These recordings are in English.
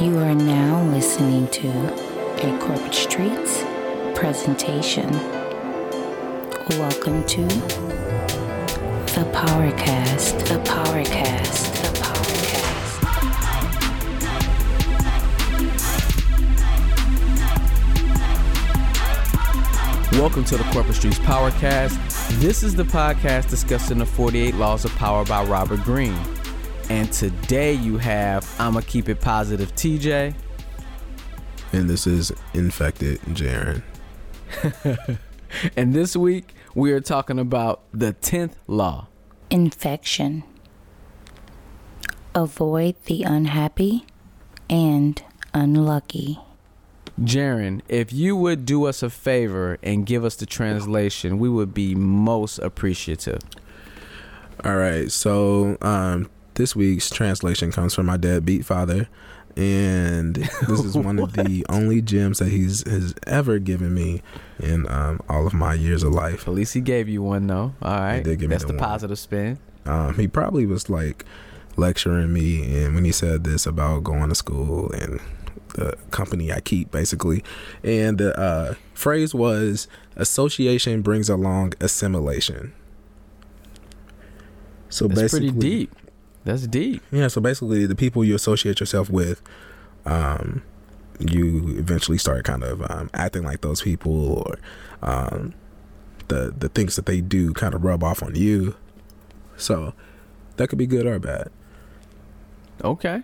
You are now listening to a Corporate Streetz presentation. Welcome to the Powercast, the Powercast, the Powercast. Welcome to the Corporate Streetz Powercast. This is the podcast discussing the 48 Laws of Power by Robert Greene. And today you have I'ma Keep It Positive TJ. And this is Infected Jaren. And this week we are talking about the 10th law. Infection. Avoid the unhappy and unlucky. Jaren, if you would do us a favor and give us the translation, we would be most appreciative. All right, so um, this week's translation comes from my deadbeat father, and this is one of the only gems that he's has ever given me in um, all of my years of life. At least he gave you one though. All right. did give me That's the the positive spin. Um, he probably was like lecturing me, and when he said this about going to school and the company I keep, basically, and the uh, phrase was "association brings along assimilation." So That's basically, pretty deep. That's deep. Yeah, so basically, the people you associate yourself with, um, you eventually start kind of um, acting like those people, or um, the the things that they do kind of rub off on you. So that could be good or bad. Okay.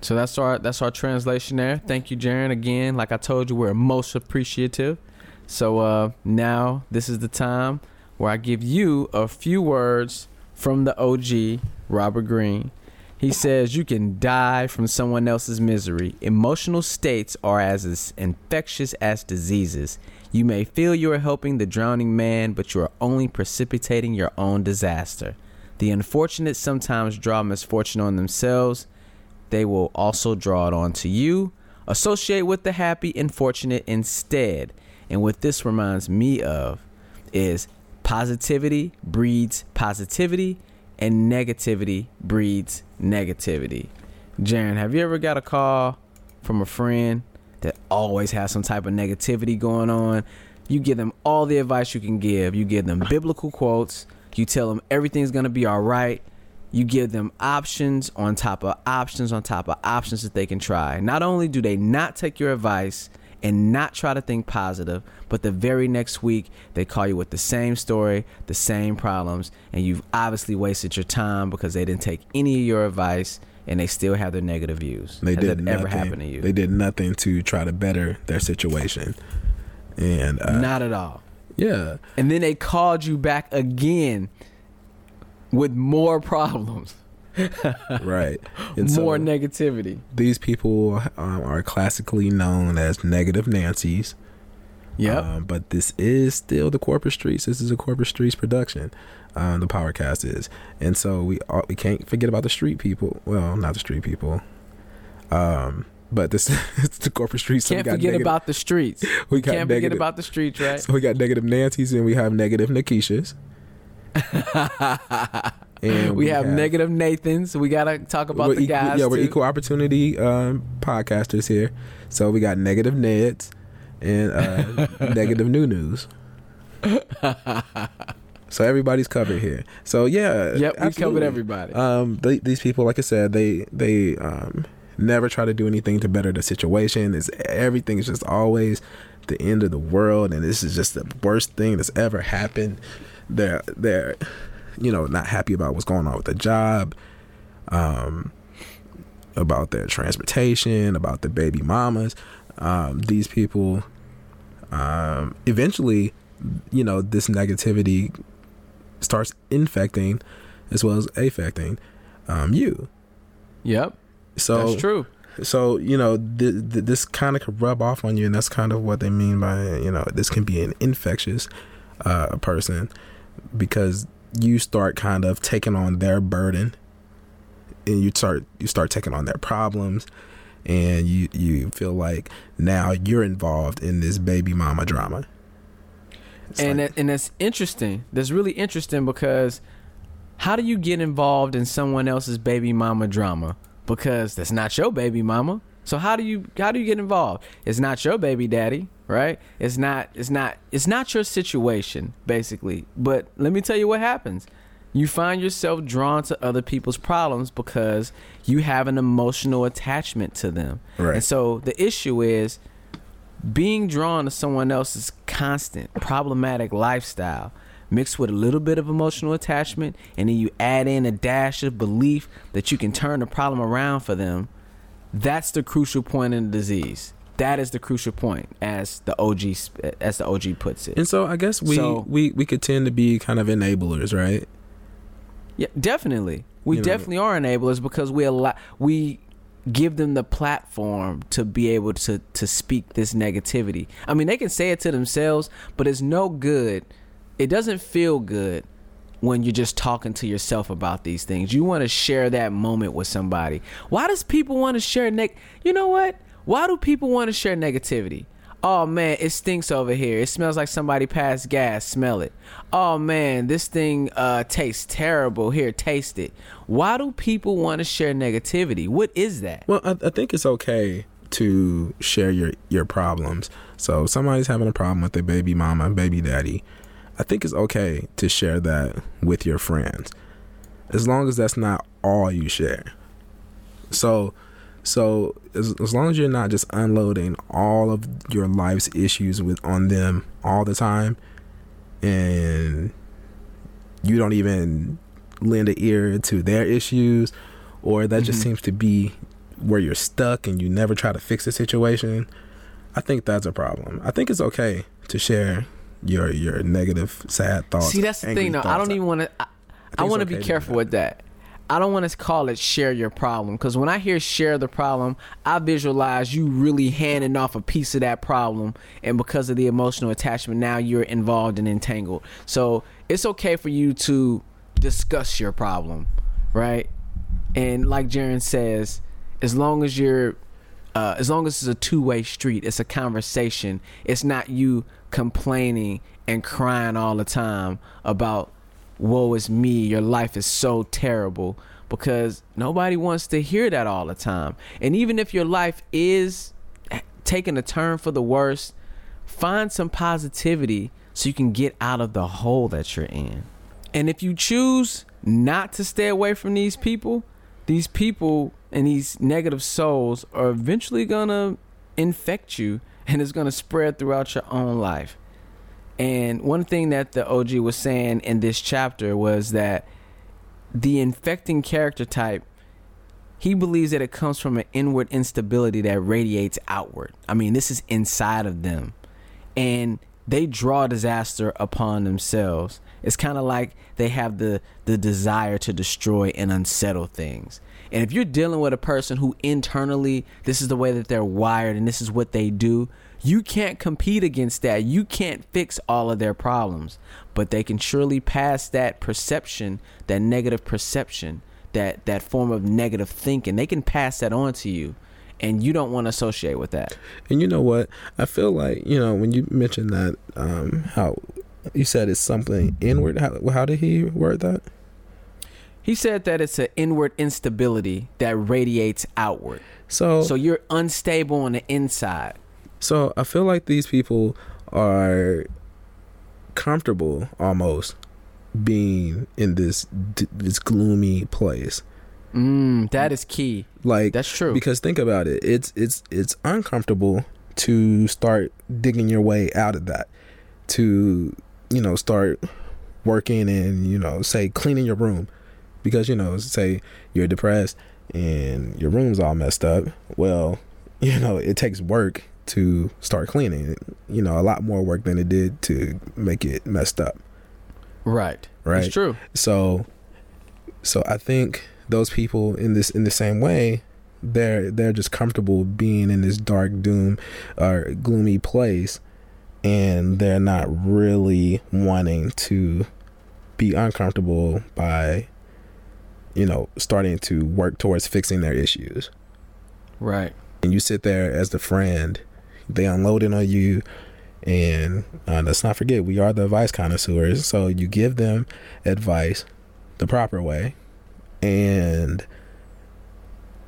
So that's our that's our translation there. Thank you, Jaren. Again, like I told you, we're most appreciative. So uh, now this is the time where I give you a few words from the OG Robert Greene. He says you can die from someone else's misery. Emotional states are as infectious as diseases. You may feel you are helping the drowning man, but you are only precipitating your own disaster. The unfortunate sometimes draw misfortune on themselves. They will also draw it on to you. Associate with the happy and fortunate instead. And what this reminds me of is positivity breeds positivity and negativity breeds negativity. Jaren, have you ever got a call from a friend that always has some type of negativity going on? You give them all the advice you can give. You give them biblical quotes. You tell them everything's going to be all right. You give them options on top of options on top of options that they can try. Not only do they not take your advice and not try to think positive, but the very next week they call you with the same story, the same problems, and you've obviously wasted your time because they didn't take any of your advice and they still have their negative views. They Has did that nothing. ever happened to you? They did nothing to try to better their situation, and uh, not at all. yeah, And then they called you back again with more problems, right. And so more negativity. these people um, are classically known as negative Nancy's. Yeah. Um, but this is still the corporate streets. This is a corporate streets production. Um, the Powercast is, and so we are, we can't forget about the street people. Well, not the street people. Um, but this it's the corporate streets. so we Can't forget negative- about the streets. we got Can't forget about the streets, right? So we got negative Nancy's and we have negative Nikishas. And we, have, negative Nathans. We gotta talk about the equal- guys. Yeah, we're too. equal opportunity um, podcasters here. So we got negative Neds and uh, negative New News. so everybody's covered here. So yeah, Yep, we covered everybody. Um, they, these people, like I said, they they um, never try to do anything to better the situation. It's everything is just always the end of the world, and this is just the worst thing that's ever happened. They're they're you know not happy about what's going on with the job, um, about their transportation, about the baby mamas. Um, these people, um, eventually, you know, this negativity starts infecting as well as affecting um, you. yep, So that's true. So you know, th- th- this kind of could rub off on you, and that's kind of what they mean by you know this can be an infectious uh, person because you start kind of taking on their burden, and you start you start taking on their problems, and you you feel like now you're involved in this baby mama drama. It's and like- that, and that's interesting. That's really interesting because how do you get involved in someone else's baby mama drama? because that's not your baby mama. So how do you how do you get involved? It's not your baby daddy, right? It's not it's not it's not your situation basically. But let me tell you what happens. You find yourself drawn to other people's problems because you have an emotional attachment to them. Right. And so the issue is being drawn to someone else's constant problematic lifestyle mixed with a little bit of emotional attachment and then you add in a dash of belief that you can turn the problem around for them that's the crucial point in the disease that is the crucial point as the OG as the OG puts it And so I guess we So- we we could tend to be kind of enablers, right? Yeah, definitely. We You know- definitely are enablers because we allow we give them the platform to be able to to speak this negativity. I mean, they can say it to themselves, but it's no good. It doesn't feel good when you're just talking to yourself about these things. You want to share that moment with somebody. Why does people want to share neg? You know what? Why do people want to share negativity? Oh man, it stinks over here. It smells like somebody passed gas. Smell it. Oh man, this thing uh, tastes terrible. Here, taste it. Why do people want to share negativity? What is that? Well, I, I think it's okay to share your your problems. So somebody's having a problem with their baby mama baby daddy. I think it's okay to share that with your friends, as long as that's not all you share. So, so as, as long as you're not just unloading all of your life's issues with on them all the time, and you don't even lend an ear to their issues, or that just Mhm. seems to be where you're stuck and you never try to fix the situation. I think that's a problem. I think it's okay to share your your negative, sad thoughts. See, that's the thing, though. I don't even want to. I, I want to okay be careful with that. I don't want to call it share your problem because when I hear share the problem, I visualize you really handing off a piece of that problem, and because of the emotional attachment, now you're involved and entangled. So it's okay for you to discuss your problem, right? And like Jaren says, as long as you're uh, as long as it's a two-way street it's a conversation it's not you complaining and crying all the time about woe is me your life is so terrible. Because nobody wants to hear that all the time. And even if your life is taking a turn for the worse find some positivity so you can get out of the hole that you're in. And if you choose not to stay away from these people, these people and these negative souls are eventually gonna infect you and it's gonna spread throughout your own life. And one thing that the OG was saying in this chapter was that the infecting character type, he believes that it comes from an inward instability that radiates outward. I mean, this is inside of them. And they draw disaster upon themselves. It's kind of like they have the the desire to destroy and unsettle things. And if you're dealing with a person who internally this is the way that they're wired and this is what they do, you can't compete against that. You can't fix all of their problems, but they can surely pass that perception, that negative perception, that that form of negative thinking. They can pass that on to you. And you don't want to associate with that. And you know what? I feel like you know when you mentioned that um, how you said it's something inward. How how did he word that? He said that it's an inward instability that radiates outward. So So you're unstable on the inside. So I feel like these people are comfortable almost being in this this gloomy place. Mm, that is key. Like That's true. because think about it it's it's it's uncomfortable to start digging your way out of that to you know start working and you know say cleaning your room because you know say you're depressed and your room's all messed up well you know it takes work to start cleaning you know a lot more work than it did to make it messed up right. Right. It's true. so so i think those people in this in the same way they're they're just comfortable being in this dark doom or gloomy place and they're not really wanting to be uncomfortable by you know starting to work towards fixing their issues Right. and you sit there as the friend they unload it on you and uh, let's not forget we are the advice connoisseurs so you give them advice the proper way and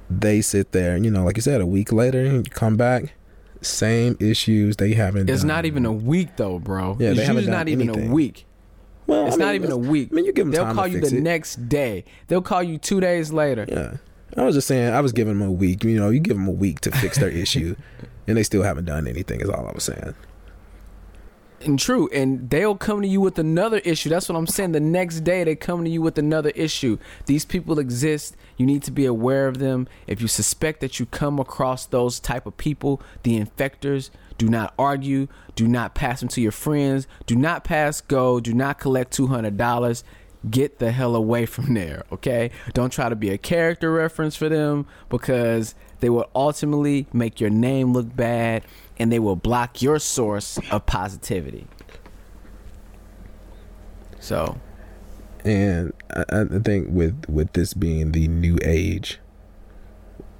they sit there, you know, like you said, a week later, you come back, same issues. They haven't. It's done- not even a week though, bro. Yeah, it's usually not even anything. a week. Well, It's I not even a week. I mean, you give them They'll time call to you fix the it. next day. They'll call you two days later. Yeah. I was just saying, I was giving them a week. You know, you give them a week to fix their issue, and they still haven't done anything. Is all I was saying. And true, and they'll come to you with another issue. That's what I'm saying. The next day they come to you with another issue. These people exist. You need to be aware of them. If you suspect that you come across those type of people, the infectors, do not argue. Do not pass them to your friends. Do not pass go. Do not collect two hundred dollars. Get the hell away from there, okay? Don't try to be a character reference for them because they will ultimately make your name look bad and they will block your source of positivity. So, And I, I think with with this being the new age,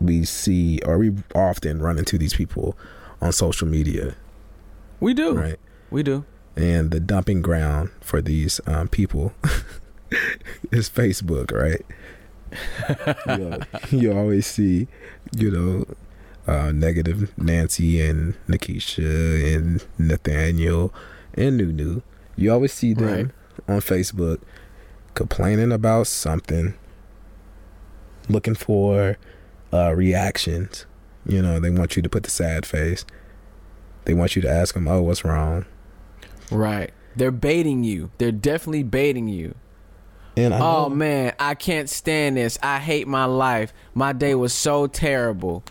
we see or we often run into these people on social media, we do. right? We do. And the dumping ground for these um, people is Facebook, right? you, you always see, you know, uh, negative Nancy and Nikisha and Nathaniel and Nunu. You always see them Right. on Facebook complaining about something, looking for uh, reactions. You know, they want you to put the sad face. They want you to ask them, "Oh, what's wrong?" Right. They're baiting you. They're definitely baiting you. And I Oh know- man, I can't stand this. I hate my life. My day was so terrible.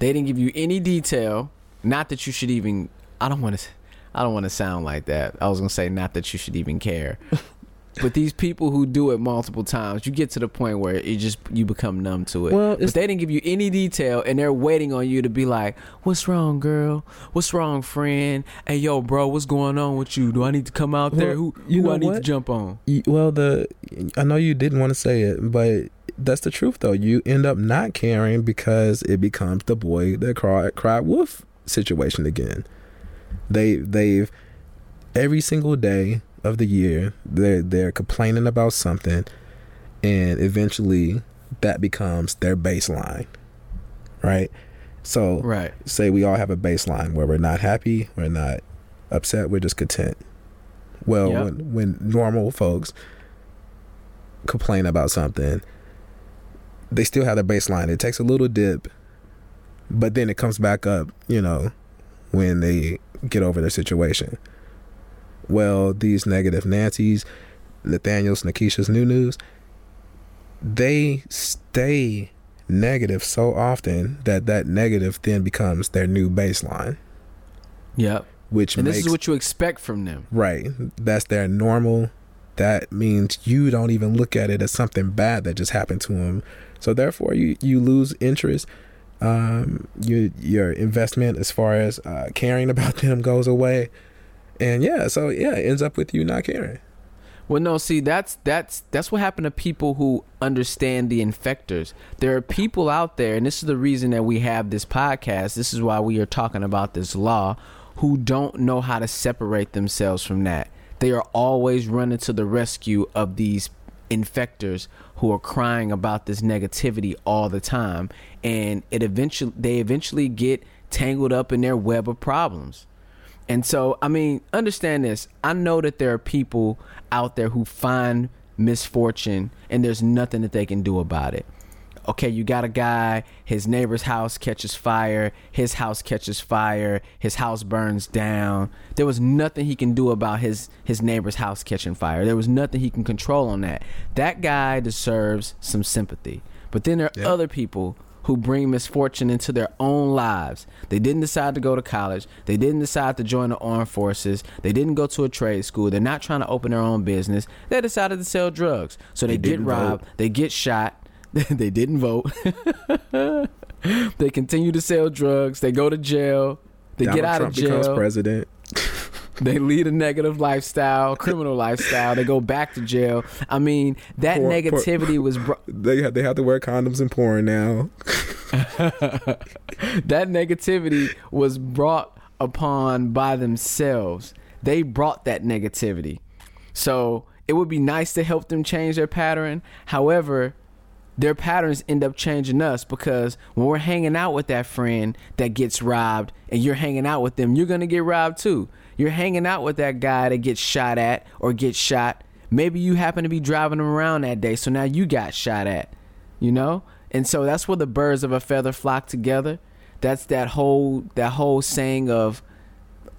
They didn't give you any detail. Not that you should even. I don't want to. I don't want to sound like that. I was gonna say not that you should even care. but these people who do it multiple times, you get to the point where it just you become numb to it. Well, but they didn't give you any detail, and they're waiting on you to be like, "What's wrong, girl? What's wrong, friend? Hey, yo, bro, what's going on with you? Do I need to come out there? Who you who I need to jump on?" Well, the I know you didn't want to say it, but that's the truth though. You end up not caring because it becomes the boy that cried, cried wolf situation again. They they've every single day of the year they're they're complaining about something, and eventually that becomes their baseline, right? So Right. say we all have a baseline where we're not happy, we're not upset, we're just content. Well, Yep. when when normal folks complain about something, they still have their baseline. It takes a little dip, but then it comes back up, you know, when they get over their situation. Well, these negative Nancy's, Nathaniel's, Nikisha's, New News, they stay negative so often that that negative then becomes their new baseline, Yep. which And makes this is what you expect from them. right. That's their normal. That means you don't even look at it as something bad that just happened to them. So therefore, you you lose interest. Um, your your investment as far as uh, caring about them goes away, and yeah, so yeah, it ends up with you not caring. Well, no, see, that's that's that's what happened to people who understand the infectors. There are people out there, and this is the reason that we have this podcast. This is why we are talking about this law, who don't know how to separate themselves from that. They are always running to the rescue of these infectors who are crying about this negativity all the time, and it eventually they eventually get tangled up in their web of problems. And so, I mean, understand this. I know that there are people out there who find misfortune and there's nothing that they can do about it. Okay, you got a guy, his neighbor's house catches fire, his house catches fire, his house burns down. There was nothing he can do about his his neighbor's house catching fire. There was nothing he can control on that. That guy deserves some sympathy. But then there are Yeah. other people who bring misfortune into their own lives. They didn't decide to go to college. They didn't decide to join the armed forces. They didn't go to a trade school. They're not trying to open their own business. They decided to sell drugs. So they, They get robbed. vote. They get shot. they didn't vote. they continue to sell drugs. They go to jail. They Donald get out Trump of jail. becomes president. They lead a negative lifestyle, criminal lifestyle. They go back to jail. I mean, that negativity was bro- They have, they have to wear condoms and porn now. that negativity was brought upon by themselves. They brought that negativity. So it would be nice to help them change their pattern. However, their patterns end up changing us because when we're hanging out with that friend that gets robbed and you're hanging out with them, you're going to get robbed too. You're hanging out with that guy that gets shot at or gets shot. Maybe you happen to be driving him around that day, so now you got shot at, you know? And so that's where the birds of a feather flock together. That's that whole that whole saying of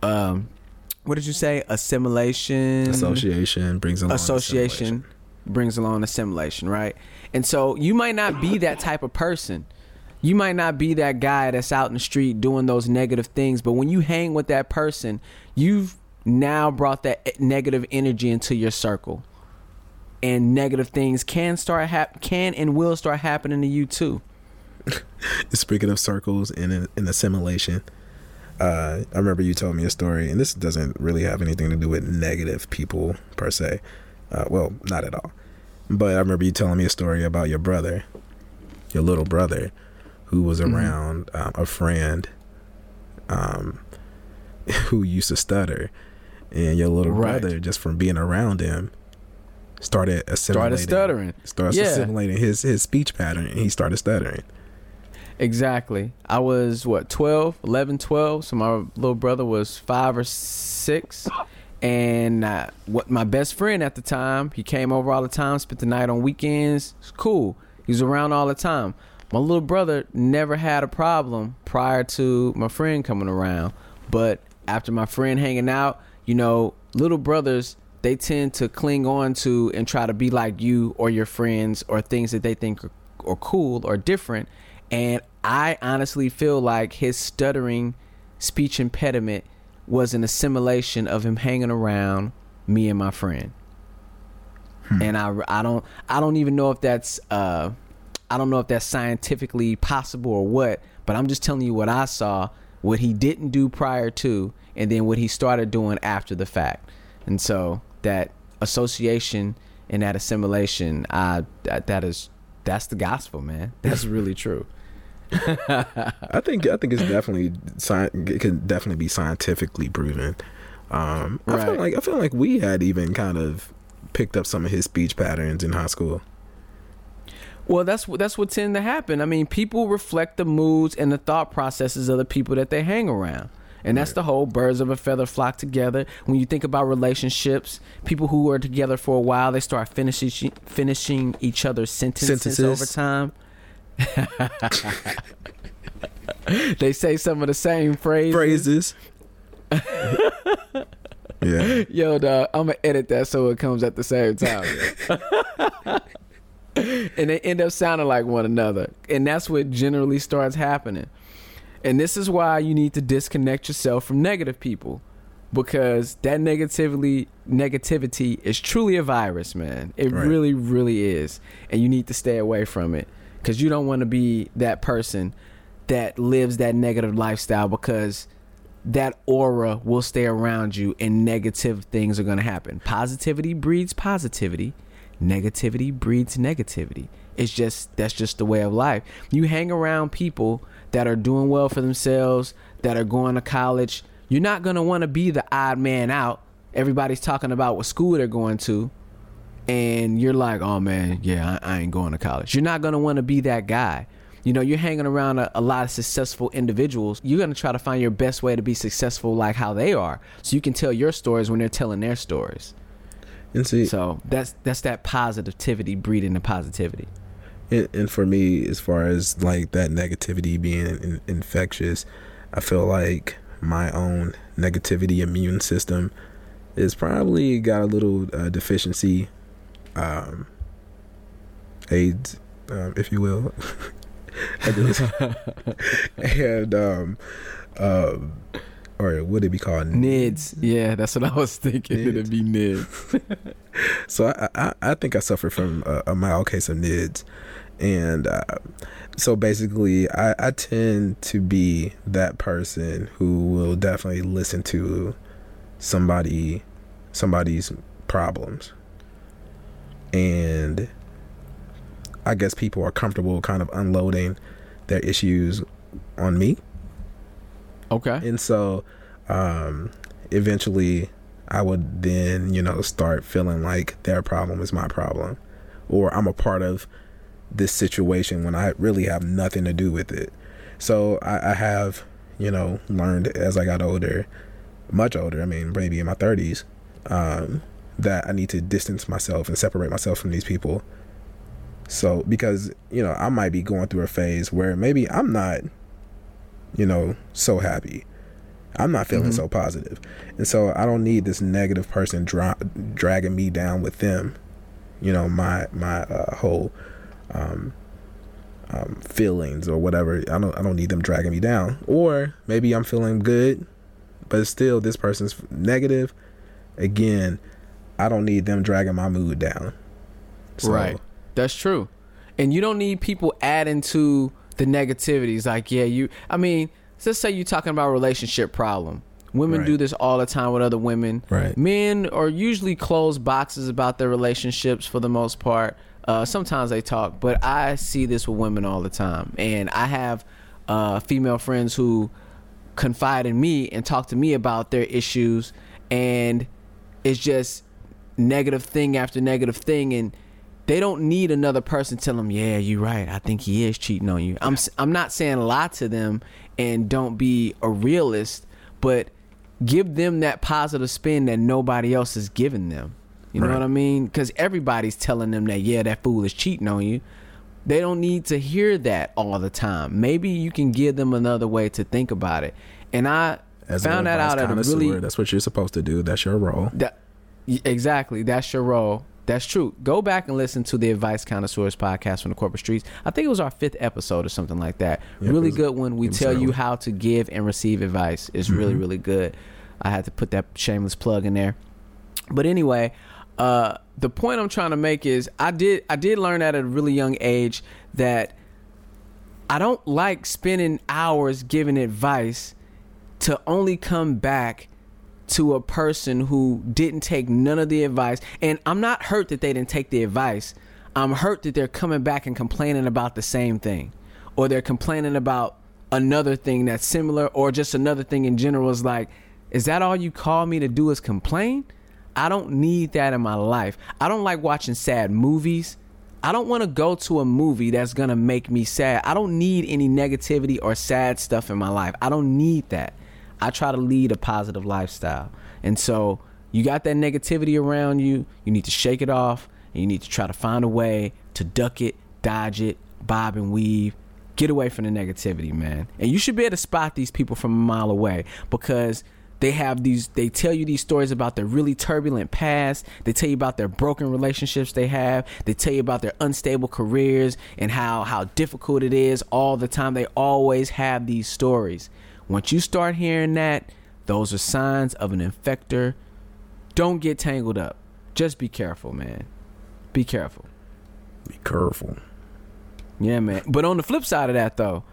um what did you say? Assimilation. Association brings along association brings along assimilation, right? And so you might not be that type of person. You might not be that guy that's out in the street doing those negative things, but when you hang with that person, you've now brought that negative energy into your circle. And negative things can start hap- can and will start happening to you too. Speaking of circles and, and assimilation, uh, I remember you told me a story, and this doesn't really have anything to do with negative people per se. Uh, well, not at all. But I remember you telling me a story about your brother, your little brother, who was Mhm. around um, a friend um, who used to stutter. And your little Right. brother, just from being around him, started assimilating. Started stuttering. Started Yeah. assimilating his, his speech pattern, and he started stuttering. Exactly. I was what 12, 11, 12. So my little brother was 5 or 6 and uh, what my best friend at the time, he came over all the time, spent the night on weekends. It's cool. He was around all the time. My little brother never had a problem prior to my friend coming around, but after my friend hanging out, you know, little brothers they tend to cling on to and try to be like you or your friends or things that they think are, are cool or different. And I honestly feel like his stuttering speech impediment was an assimilation of him hanging around me and my friend. And I, I don't I don't even know if that's uh I don't know if that's scientifically possible or what, but I'm just telling you what I saw, what he didn't do prior to, and then what he started doing after the fact. And so that association and that assimilation, I that, that is that's the gospel, man. That's really true. I think I think it's definitely it can definitely be scientifically proven. Um, I feel like I feel like we had even kind of picked up some of his speech patterns in high school. Well, that's what that's what tend to happen. I mean, people reflect the moods and the thought processes of the people that they hang around. And that's Right. the whole birds of a feather flock together. When you think about relationships, people who are together for a while, they start finishing finishing each other's sentences, Sentences. over time. they say some of the same phrases. Phrases. yeah, Yo, dog, I'm gonna edit that so it comes at the same time. and they end up sounding like one another. And that's what generally starts happening. And this is why you need to disconnect yourself from negative people. Because that negativity negativity is truly a virus, man. It Right. really, really is. And you need to stay away from it. Cause you don't want to be that person that lives that negative lifestyle because that aura will stay around you and negative things are going to happen. Positivity breeds positivity. Negativity breeds negativity. It's just that's just the way of life. You hang around people that are doing well for themselves, that are going to college. You're not going to want to be the odd man out. Everybody's talking about what school they're going to and you're like, oh man, yeah, I, I ain't going to college. You're not going to want to be that guy. You know, you're hanging around a, a lot of successful individuals. You're going to try to find your best way to be successful like how they are. So you can tell your stories when they're telling their stories. And see, So that's that's that positivity breeding the positivity. and, and for me, as far as like that negativity being in, infectious, I feel like my own negativity immune system is probably got a little uh, deficiency, um, AIDS, um, if you will. And um, um, or would it be called Nids. Yeah, that's what I was thinking. Nids. It'd be Nids. So I, I, I think I suffer from a, a mild case of NIDS, and uh, so basically I, I tend to be that person who will definitely listen to somebody somebody's problems, and I guess people are comfortable kind of unloading their issues on me. Okay. And so um eventually I would then, you know, start feeling like their problem is my problem or I'm a part of this situation when I really have nothing to do with it. So I, I have, you know, learned as I got older, much older. I mean, maybe in my thirties, um, that I need to distance myself and separate myself from these people. So because you know I might be going through a phase where maybe I'm not, you know, so happy. I'm not feeling Mhm. so positive, and so I don't need this negative person dra- dragging me down with them. You know, my my uh, whole um, um, feelings or whatever. I don't I don't need them dragging me down. Or maybe I'm feeling good, but still this person's negative. Again, I don't need them dragging my mood down. So, Right. That's true. And you don't need people adding to the negativities. Like, yeah, you, I mean, let's say you're talking about a relationship problem. Women Right. do this all the time with other women. Right. Men are usually closed boxes about their relationships for the most part. Uh, sometimes they talk, but I see this with women all the time. And I have uh, female friends who confide in me and talk to me about their issues. And it's just negative thing after negative thing. And they don't need another person tell them, "Yeah, you're right. I think he is cheating on you." I'm I'm not saying lie to them and don't be a realist, but give them that positive spin that nobody else is giving them. You know Right. what I mean? Because everybody's telling them that, yeah, that fool is cheating on you. They don't need to hear that all the time. Maybe you can give them another way to think about it. And I As found that out at a really that's what you're supposed to do. That's your role. that exactly. That's your role. That's true. Go back and listen to the Advice Connoisseurs podcast from the corporate streets. I think it was our fifth episode or something like that. It really good one. We tell you how to give and receive advice. It's really, Mhm. really good. I had to put that shameless plug in there. But anyway, uh, the point I'm trying to make is I did I did learn at a really young age that I don't like spending hours giving advice to only come back to a person who didn't take none of the advice. And I'm not hurt that they didn't take the advice. I'm hurt that they're coming back and complaining about the same thing. Or they're complaining about another thing that's similar or just another thing in general is like, is that all you call me to do is complain? I don't need that in my life. I don't like watching sad movies. I don't want to go to a movie that's going to make me sad. I don't need any negativity or sad stuff in my life. I don't need that. I try to lead a positive lifestyle. And so you got that negativity around you, you need to shake it off and you need to try to find a way to duck it, dodge it, bob and weave. Get away from the negativity, man. And you should be able to spot these people from a mile away because they have these they tell you these stories about their really turbulent past they tell you about their broken relationships they have they tell you about their unstable careers and how how difficult it is all the time they always have these stories once you start hearing that those are signs of an infector don't get tangled up just be careful man be careful Be careful. yeah, man. But on the flip side of that, though,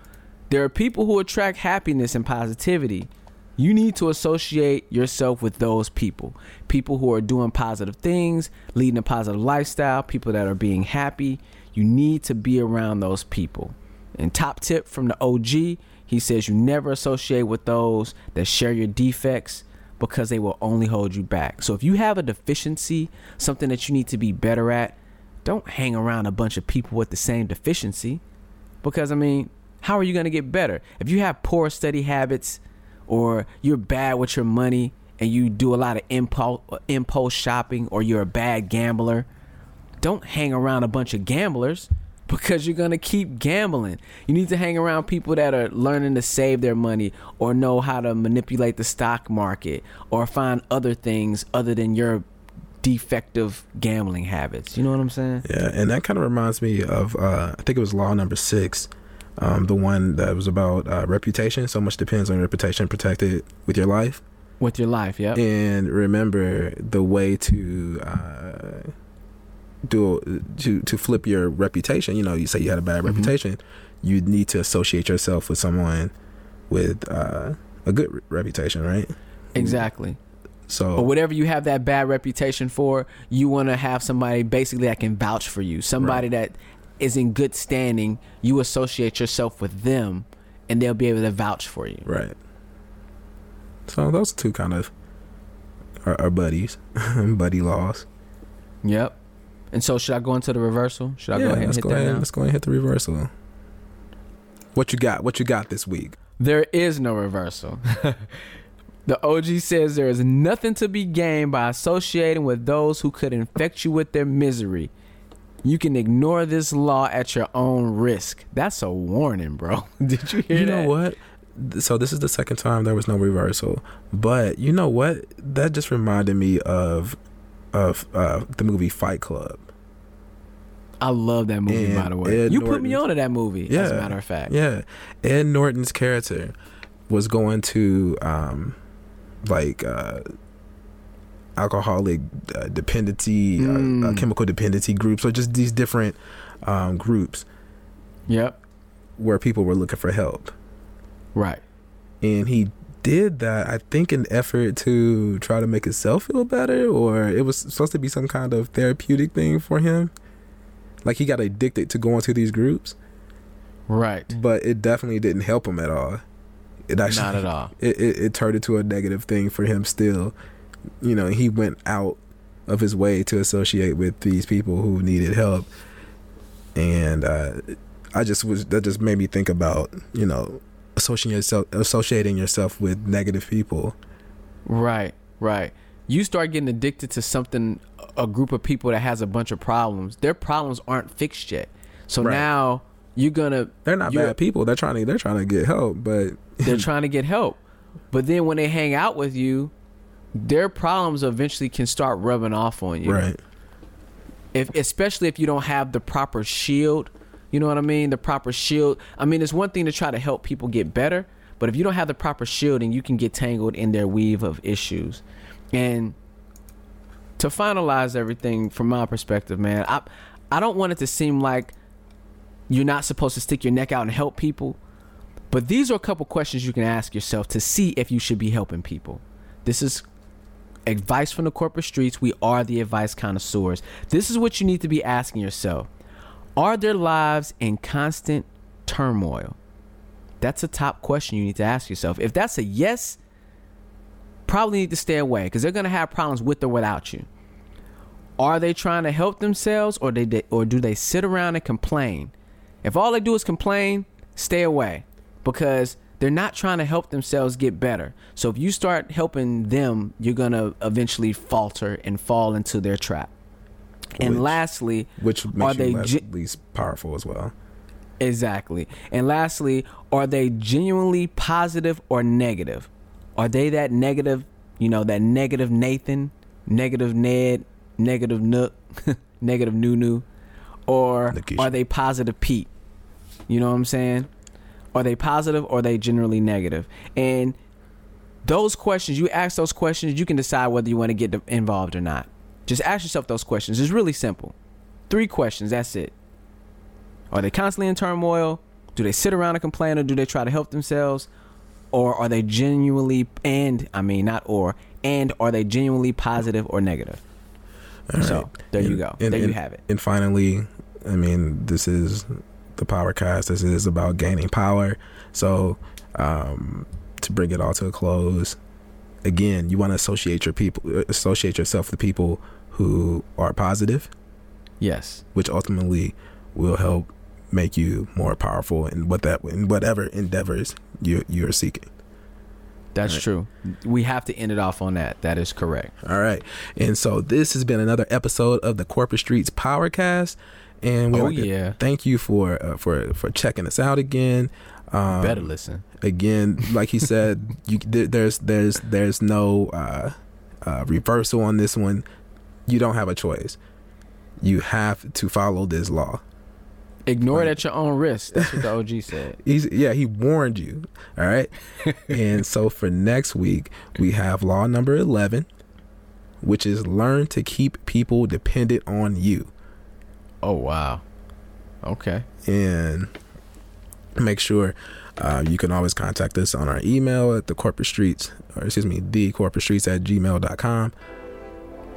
there are people who attract happiness and positivity. You need to associate yourself with those people. People who are doing positive things, leading a positive lifestyle, people that are being happy. You need to be around those people. And top tip from the OG, he says you never associate with those that share your defects because they will only hold you back. So if you have a deficiency, something that you need to be better at, don't hang around a bunch of people with the same deficiency. Because i mean how are you going to get better? If you have poor study habits or you're bad with your money and you do a lot of impulse impulse shopping or you're a bad gambler don't hang around a bunch of gamblers because you're going to keep gambling you need to hang around people that are learning to save their money or know how to manipulate the stock market or find other things other than your defective gambling habits you know what i'm saying Yeah, and that kind of reminds me of uh, I think it was Law Number Six, um, the one that was about uh, reputation. So much depends on your reputation protected with your life. with your life yeah. And remember the way to uh, do to to flip your reputation. You know, you say you had a bad Mhm. reputation, you need to associate yourself with someone with uh, a good re- reputation, right? exactly So or whatever you have that bad reputation for, you want to have somebody basically that can vouch for you. Somebody that is in good standing, you associate yourself with them and they'll be able to vouch for you. Right. So those two kind of are, are buddies, buddy laws. Yep. And so, should I go into the reversal? Should I yeah, go ahead and hit go that ahead. now? Let's go ahead and hit the reversal. What you got? What you got this week? There is no reversal. the OG says there is nothing to be gained by associating with those who could infect you with their misery. You can ignore this law at your own risk. That's a warning, bro. Did you hear you that? You know what? So this is the second time there was no reversal, but you know what? That just reminded me of of uh, the movie Fight Club. I love that movie, And by the way. Ed you put me on to that movie, as a matter of fact. Yeah, Ed Norton's character was going to um, like uh, alcoholic uh, dependency, uh, uh, Mm. chemical dependency groups, or just these different um, groups Yep. where people were looking for help. Right. and he did that i think in effort to try to make himself feel better or it was supposed to be some kind of therapeutic thing for him? Like he got addicted to going to these groups? Right. but it definitely didn't help him at all. It actually Not at all. it, it, it turned into a negative thing for him still. You know he went out of his way to associate with these people who needed help. And uh, i just was that just made me think about you know associating yourself associating yourself with negative people Right, right. You start getting addicted to something, a group of people that has a bunch of problems. Their problems aren't fixed yet. So Right. now you're gonna they're not bad people they're trying to they're trying to get help but They're trying to get help, but then when they hang out with you, their problems eventually can start rubbing off on you. right If especially if you don't have the proper shield, you know what I mean? The proper shield. I mean, it's one thing to try to help people get better, but if you don't have the proper shielding, you can get tangled in their weave of issues. And to finalize everything from my perspective, man, I I don't want it to seem like you're not supposed to stick your neck out and help people. But these are a couple questions you can ask yourself to see if you should be helping people. This is advice from the corporate streets. We are the advice connoisseurs. This is what you need to be asking yourself. Are their lives in constant turmoil? That's a top question you need to ask yourself. If that's a yes, probably need to stay away because they're going to have problems with or without you. Are they trying to help themselves or they or do they sit around and complain? If all they do is complain, stay away because they're not trying to help themselves get better. So if you start helping them, you're going to eventually falter and fall into their trap. And Which- lastly, which are they less, least powerful as well Exactly. And lastly, are they genuinely positive or negative? Are they that negative, you know, that negative Nathan, negative Ned, negative Nook, negative Nunu? Or Nikisha. are they positive Pete? You know what I'm saying? Are they positive or are they generally negative? And those questions, you ask those questions, you can decide whether you want to get involved or not. Just ask yourself those questions. It's really simple. Three questions, that's it. Are they constantly in turmoil? Do they sit around and complain or do they try to help themselves? Or are they genuinely and I mean not or and are they genuinely positive or negative? All So, right. there you go. and- There you have it. and finally i mean this is the power cast this is about gaining power so um to bring it all to a close again you want to associate your people associate yourself with people who are positive Yes. which ultimately will help make you more powerful in what that in whatever endeavors you you're seeking. That's Right. true. We have to end it off on that. That is correct. All right, and so this has been another episode of the Corporate Streetz Powercast, and we Oh, like yeah. thank you for uh, for for checking us out again. Um, Better listen. again, like he said, you there- there's there's there's no uh, uh, reversal on this one. You don't have a choice. You have to follow this law. Ignore it at your own risk. That's what the OG said. He's yeah, he warned you. All right. and so for next week, we have law number 11, which is learn to keep people dependent on you. Oh wow. Okay. And make sure uh, you can always contact us on our email at the corporate streets, or excuse me, the corporate streets at gmail.com.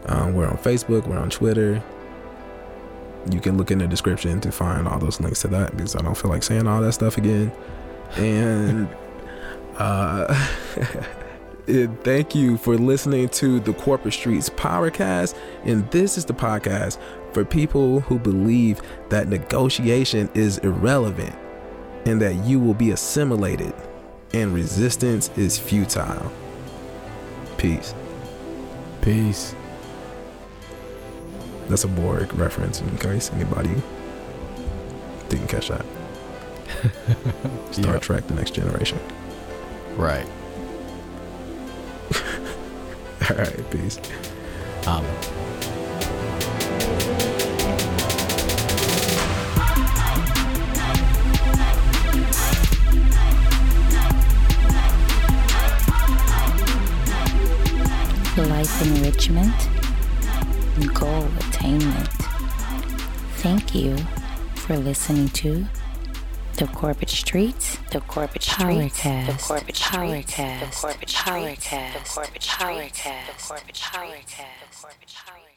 Um, we're on Facebook, we're on Twitter. You can look in the description to find all those links to that because I don't feel like saying all that stuff again. And uh, thank you for listening to the Corporate Streetz Powercast. And this is the podcast for people who believe that negotiation is irrelevant and that you will be assimilated and resistance is futile. Peace. Peace. That's a Borg reference in case anybody didn't catch that. Star Yep. Trek The Next Generation. Right. All right, peace. Um, life enrichment, goal attainment. Thank you for listening to the Corporate Streetz, the Corporate Streetz, the Corporate Streetz, the Corporate Streetz, the Corporate Streetz, the Corporate Streetz, the Corporate Streetz, the Corporate Streetz.